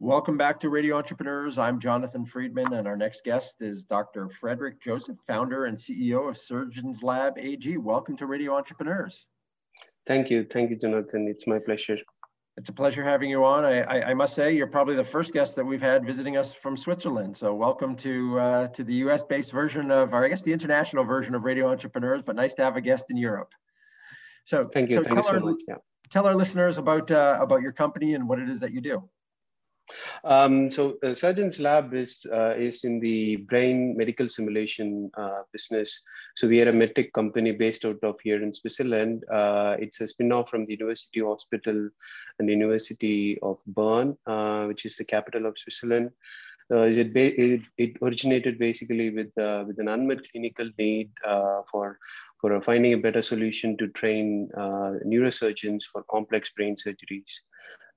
Welcome back to Radio Entrepreneurs. I'm Jonathan Friedman, and our next guest is Dr. Frederick Joseph, founder and CEO of Surgeons Lab AG. Welcome to Radio Entrepreneurs. Thank you. Thank you, Jonathan. It's my pleasure. It's a pleasure having you on. I, I, I, must say you're probably the first guest that we've had visiting us from Switzerland. So welcome to uh, to the U.S.-based version of, or I guess the international version of Radio Entrepreneurs. But nice to have a guest in Europe. So thank you. So thank you so our, much. Yeah. Tell our listeners about uh, about your company and what it is that you do. Um, so uh, Surgeons Lab is uh, is in the brain medical simulation uh, business. So we are a medtech company based out of here in Switzerland. Uh, it's a spin-off from the University Hospital and University of Bern, uh, which is the capital of Switzerland. It, it, it, originated basically with with an unmet clinical need for for finding a better solution to train neurosurgeons for complex brain surgeries.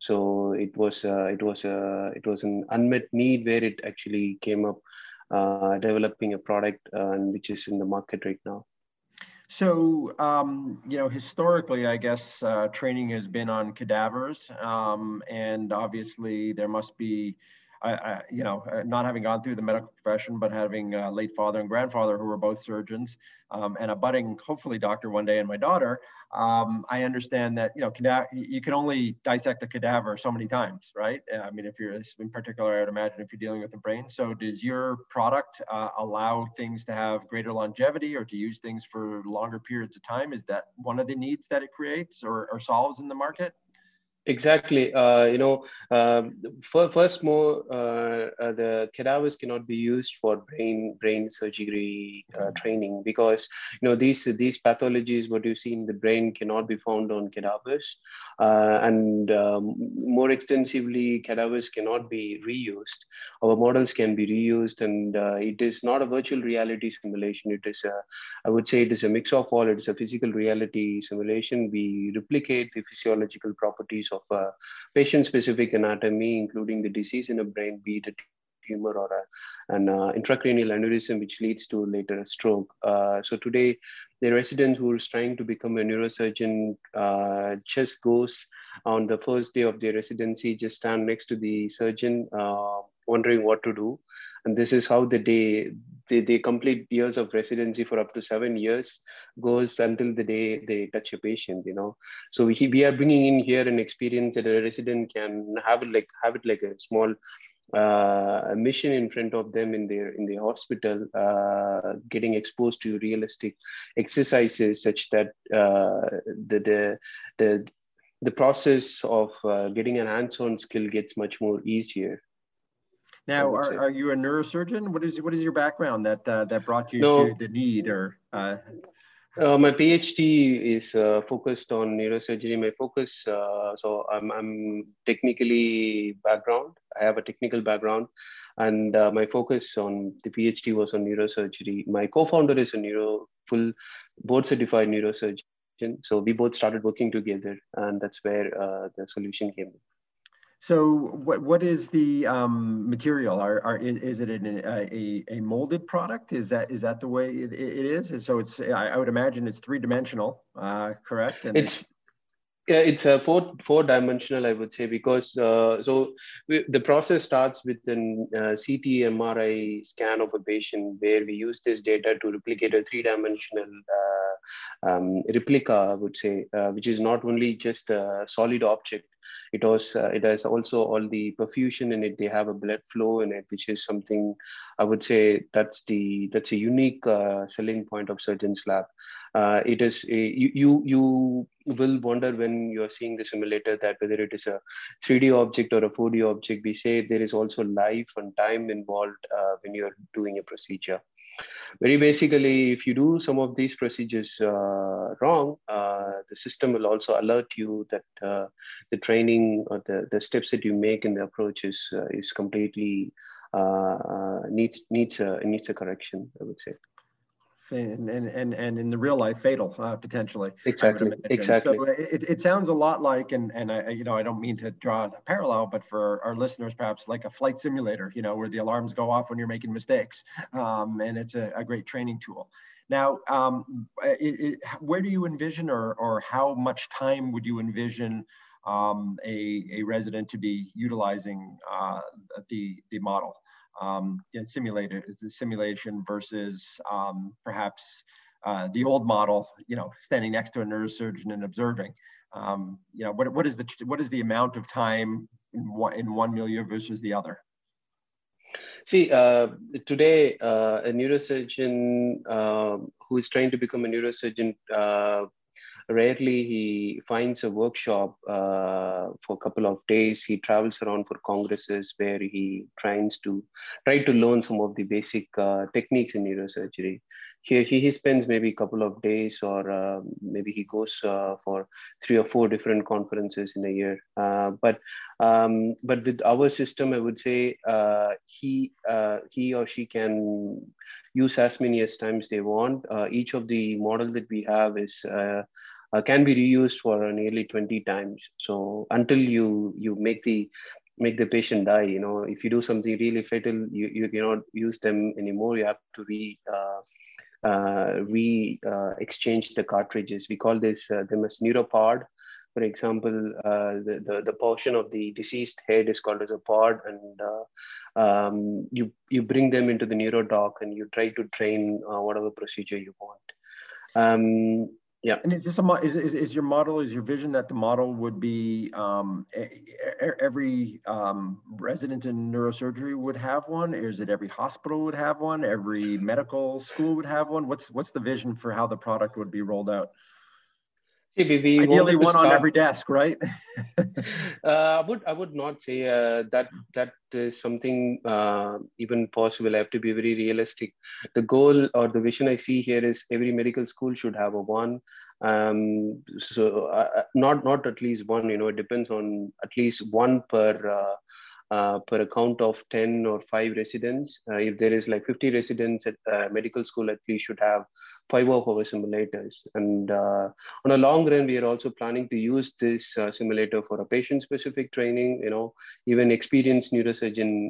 So it was uh, it was uh, it was an unmet need where it actually came up, uh, developing a product which is in the market right now. So, um, you know, historically, I guess uh, training has been on cadavers, um, and obviously there must be I, you know, uh, not having gone through the medical profession, but having a late father and grandfather who were both surgeons, um, and a budding, hopefully, doctor one day, and my daughter, um, I understand that you know you can only dissect a cadaver so many times, right? I mean, if you're in particular, I would imagine if you're dealing with the brain. So, does your product uh, allow things to have greater longevity or to use things for longer periods of time? Is that one of the needs that it creates or, or solves in the market? Exactly. Uh, you know, uh, for, first, more uh, uh, the cadavers cannot be used for brain brain surgery uh, training because you know these these pathologies what you see in the brain cannot be found on cadavers, uh, and um, more extensively, cadavers cannot be reused. Our models can be reused, and it is not a virtual reality simulation. It is a, I would say, it is a mix of all. It is a physical reality simulation. We replicate the physiological properties of uh, patient-specific anatomy, including the disease in the brain, be it a tumor or a, an uh, intracranial aneurysm, which leads to later a stroke. Uh, so today, the resident who is trying to become a neurosurgeon uh, just goes on the first day of their residency, just stand next to the surgeon, uh, wondering what to do. And this is how the day they, they complete years of residency for up to seven years goes until the day they touch a patient you know so we, we are bringing in here an experience that a resident can have it like have it like a small uh, mission in front of them in their in the hospital, uh, getting exposed to realistic exercises such that uh, the, the the the process of uh, getting an hands-on skill gets much more easier. Now, are, are you a neurosurgeon? What is what is your background that uh, that brought you no. to the need or? Uh... Uh, my PhD is uh, focused on neurosurgery. My focus, uh, so I'm, I'm technically background. I have a technical background, and uh, my focus on the PhD was on neurosurgery. My co-founder is a neuro full board certified neurosurgeon. So we both started working together, and that's where uh, the solution came. So what, what is the um, material? Are, are, is it an, a, a molded product? Is that is that the way it, it is? And so it's I, would imagine it's three dimensional, uh, correct? And it's, yeah, it's a four four dimensional, I would say, because uh, so we, the process starts with an uh, CT MRI scan of a patient, where we use this data to replicate a three dimensional uh, um, replica, I would say, uh, which is not only just a solid object, it was uh, it has also all the perfusion in it. They have a blood flow in it, which is something I would say that's the that's a unique uh, selling point of Surgeons Lab. Uh, it is a, you, you you will wonder when you're seeing the simulator that whether it is a 3D object or a 4D object. We say there is also life and time involved uh, when you're doing a procedure very basically, if you do some of these procedures uh, wrong, uh, the system will also alert you that uh, the training or the, the steps that you make in the approach is, uh, is completely uh, uh, needs, needs, a, needs a correction, I would say and and and in the real life fatal uh, potentially exactly exactly so it, it sounds a lot like and and i you know i don't mean to draw a parallel but for our listeners perhaps like a flight simulator you know where the alarms go off when you're making mistakes um, and it's a, a, great training tool. Now um, it, it, where do you envision or or how much time would you envision um, a, a resident to be utilizing uh, the, the model. Um, simulator, the simulation versus um, perhaps uh, the old model, you know, standing next to a neurosurgeon and observing. Um, you know, what, what is the what is the amount of time in one, in one milieu versus the other? See, uh, today uh, a neurosurgeon uh, who is trying to become a neurosurgeon uh, rarely he finds a workshop uh, for a couple of days. He travels around for congresses where he tries to try to learn some of the basic uh, techniques in neurosurgery here he, he spends maybe a couple of days or uh, maybe he goes uh, for three or four different conferences in a year uh, but um, but with our system i would say uh, he he or she can use as many as times they want each of the model that we have is uh, can be reused for nearly 20 times. So until you you make the make the patient die, you know, if you do something really fatal, you, you cannot use them anymore. You have to re uh, uh, uh, exchange the cartridges. We call this uh, them as neuropod. For example, the, the, the portion of the deceased head is called as a pod, and um, you you bring them into the neurodoc and you try to train whatever procedure you want. Um, yeah. And is this a is, is is your model is your vision that the model would be um, every um, resident in neurosurgery would have one? Or is it every hospital would have one? Every medical school would have one? What's what's the vision for how the product would be rolled out? See, we, we Ideally, one on every desk, right? uh, I would I would not say uh, that that is something uh, even possible. I have to be very realistic. The goal or the vision I see here is every medical school should have a one. Um, so uh, uh, not not at least one. You know, it depends on at least one per uh, per account of 10 or 5 residents. Uh, if there is like 50 residents at uh, medical school, at least should have five of our simulators. And uh, on a long run, we are also planning to use this uh, simulator for a patient-specific training. You know, even experienced neurosurgeon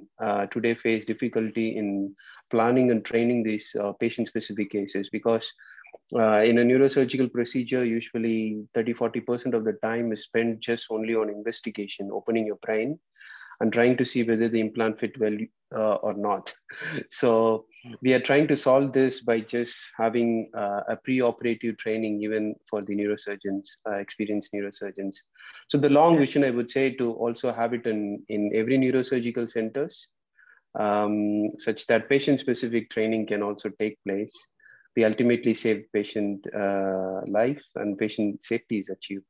today face difficulty in planning and training these patient-specific cases because uh, in a neurosurgical procedure, usually 30 40% of the time is spent just only on investigation, opening your brain and trying to see whether the implant fit well uh, or not. So we are trying to solve this by just having uh, a pre-operative training even for the neurosurgeons, uh, experienced neurosurgeons. So the long vision, I would say, to also have it in, in every neurosurgical centers, um, such that patient-specific training can also take place. We ultimately save patient uh, life and patient safety is achieved.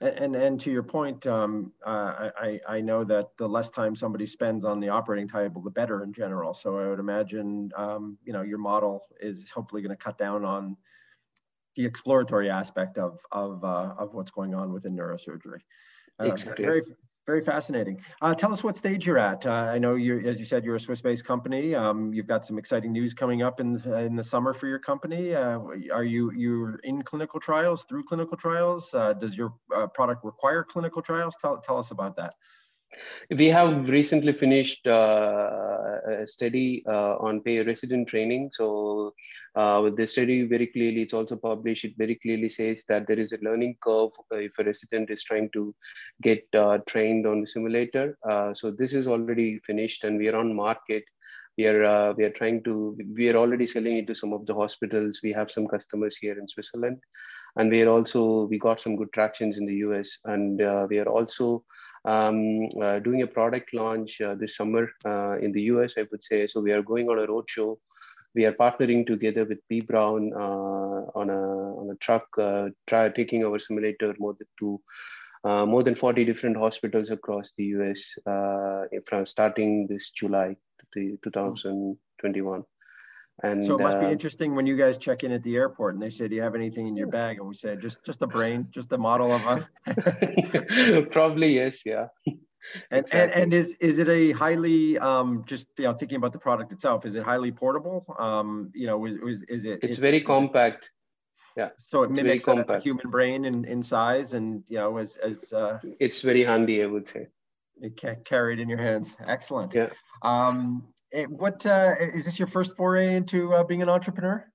And, and to your point, um, uh, I, I know that the less time somebody spends on the operating table, the better in general. So I would imagine, um, you know, your model is hopefully going to cut down on the exploratory aspect of, of, uh, of what's going on within neurosurgery. Uh, exactly. Very, very fascinating. Uh, tell us what stage you're at. Uh, I know you, as you said, you're a Swiss-based company. Um, you've got some exciting news coming up in in the summer for your company. Uh, are you you're in clinical trials through clinical trials? Uh, does your uh, product require clinical trials? Tell tell us about that. We have recently finished uh, a study uh, on pay resident training. So uh, with the study very clearly, it's also published, it very clearly says that there is a learning curve if a resident is trying to get uh, trained on the simulator. Uh, so this is already finished and we are on market. We are, uh, we are trying to, we are already selling it to some of the hospitals. We have some customers here in Switzerland. And we are also, we got some good tractions in the US. And we are also um, uh, doing a product launch uh, this summer uh, in the US, I would say. So we are going on a roadshow. We are partnering together with B. Braun uh, on a on a truck, uh, try, taking our simulator more than to uh, more than 40 different hospitals across the US from starting this July 2021. And so it must uh, be interesting when you guys check in at the airport and they say, "Do you have anything in your bag?" And we said, "Just just a brain, just a model of a." Probably yes, yeah. And, exactly. and and is is it a highly um just you know thinking about the product itself? Is it highly portable? Um, you know, is is, is it? It's very compact. Yeah. So it it's mimics a, a, human brain in, in size, and you know, as as. Uh, it's very handy, I would say. It can carry it in your hands. Excellent. Yeah. Um, what uh, is this your first foray into uh, being an entrepreneur?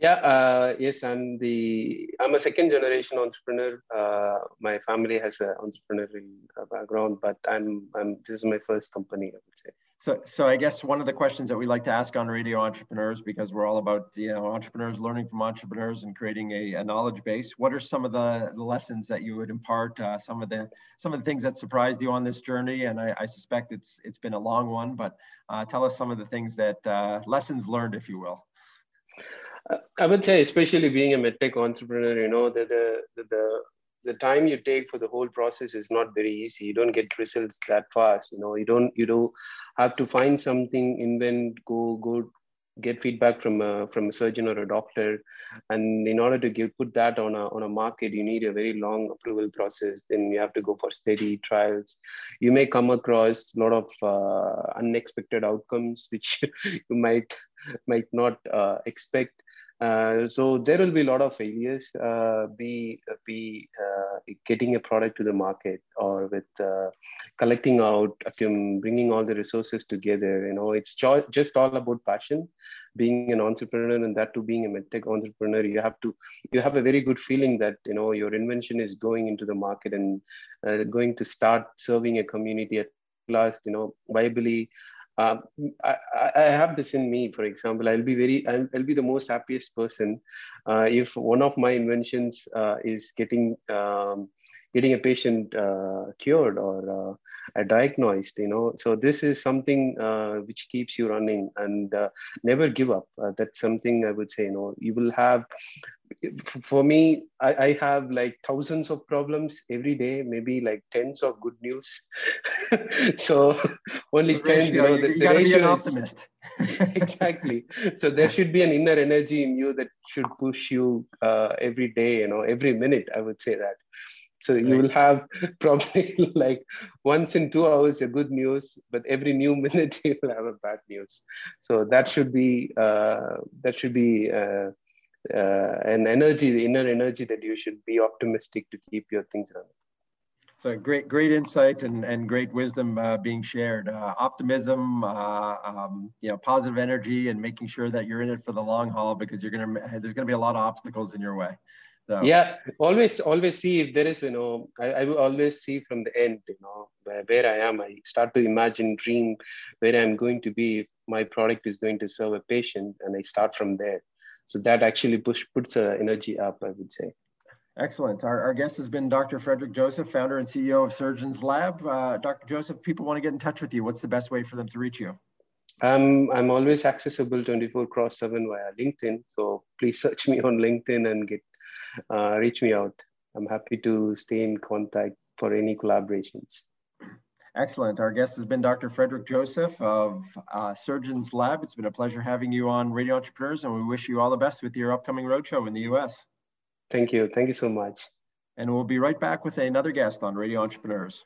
Yeah, uh, yes, I'm the I'm a second generation entrepreneur. Uh, my family has an entrepreneurial uh, background, but I'm I'm this is my first company, I would say. So, so I guess one of the questions that we like to ask on radio entrepreneurs, because we're all about you know entrepreneurs learning from entrepreneurs and creating a, a knowledge base. What are some of the, the lessons that you would impart? Uh, some of the some of the things that surprised you on this journey, and I, I suspect it's it's been a long one. But uh, tell us some of the things that uh, lessons learned, if you will. I would say, especially being a medtech entrepreneur, you know, the, the, the, the, time you take for the whole process is not very easy. You don't get results that fast. You know, you don't, you do have to find something, invent, go, go get feedback from a, from a surgeon or a doctor. And in order to give, put that on a, on a market, you need a very long approval process. Then you have to go for steady trials. You may come across a lot of uh, unexpected outcomes, which you might, might not uh, expect uh, so there will be a lot of failures. Uh, be be uh, getting a product to the market or with uh, collecting out, bringing all the resources together. You know, it's just all about passion. Being an entrepreneur and that to being a medtech entrepreneur, you have to you have a very good feeling that you know your invention is going into the market and uh, going to start serving a community at last. You know, viably uh, I, I, have this in me for example i'll be very i'll, I'll be the most happiest person uh, if one of my inventions uh, is getting um, getting a patient uh, cured or uh, diagnosed you know? So this is something uh, which keeps you running and never give up. That's something i would say you know you will have for me I, I, have like thousands of problems every day maybe like tens of good news. So only tens you know the, you gotta be an optimist. Exactly. So there should be an inner energy in you that should push you uh, every day you know every minute i would say that so right. you will have probably like once in two hours a good news, but every new minute you will have a bad news. So that should be uh, that should be uh, uh, an energy, the inner energy that you should be optimistic to keep your things running. So great, great insight and, and great wisdom uh, being shared. Uh, optimism, uh, um, you know, positive energy, and making sure that you're in it for the long haul because you're gonna there's gonna be a lot of obstacles in your way. So. Yeah, always always see if there is you know I, I will always see from the end you know where, where I am. I start to imagine, dream where I'm going to be if my product is going to serve a patient, and I start from there so that actually push, puts uh, energy up, I would say. Excellent. Our, our guest has been Dr. Frederick Joseph, founder and CEO of Surgeons Lab. Uh, Dr. Joseph, people want to get in touch with you. What's the best way for them to reach you? Um, I'm always accessible 24 cross 7 via LinkedIn. So please search me on LinkedIn and get uh, reach me out. I'm happy to stay in contact for any collaborations. Excellent. Our guest has been Dr. Frederick Joseph of uh, Surgeons Lab. It's been a pleasure having you on Radio Entrepreneurs, and we wish you all the best with your upcoming roadshow in the US. Thank you. Thank you so much. And we'll be right back with another guest on Radio Entrepreneurs.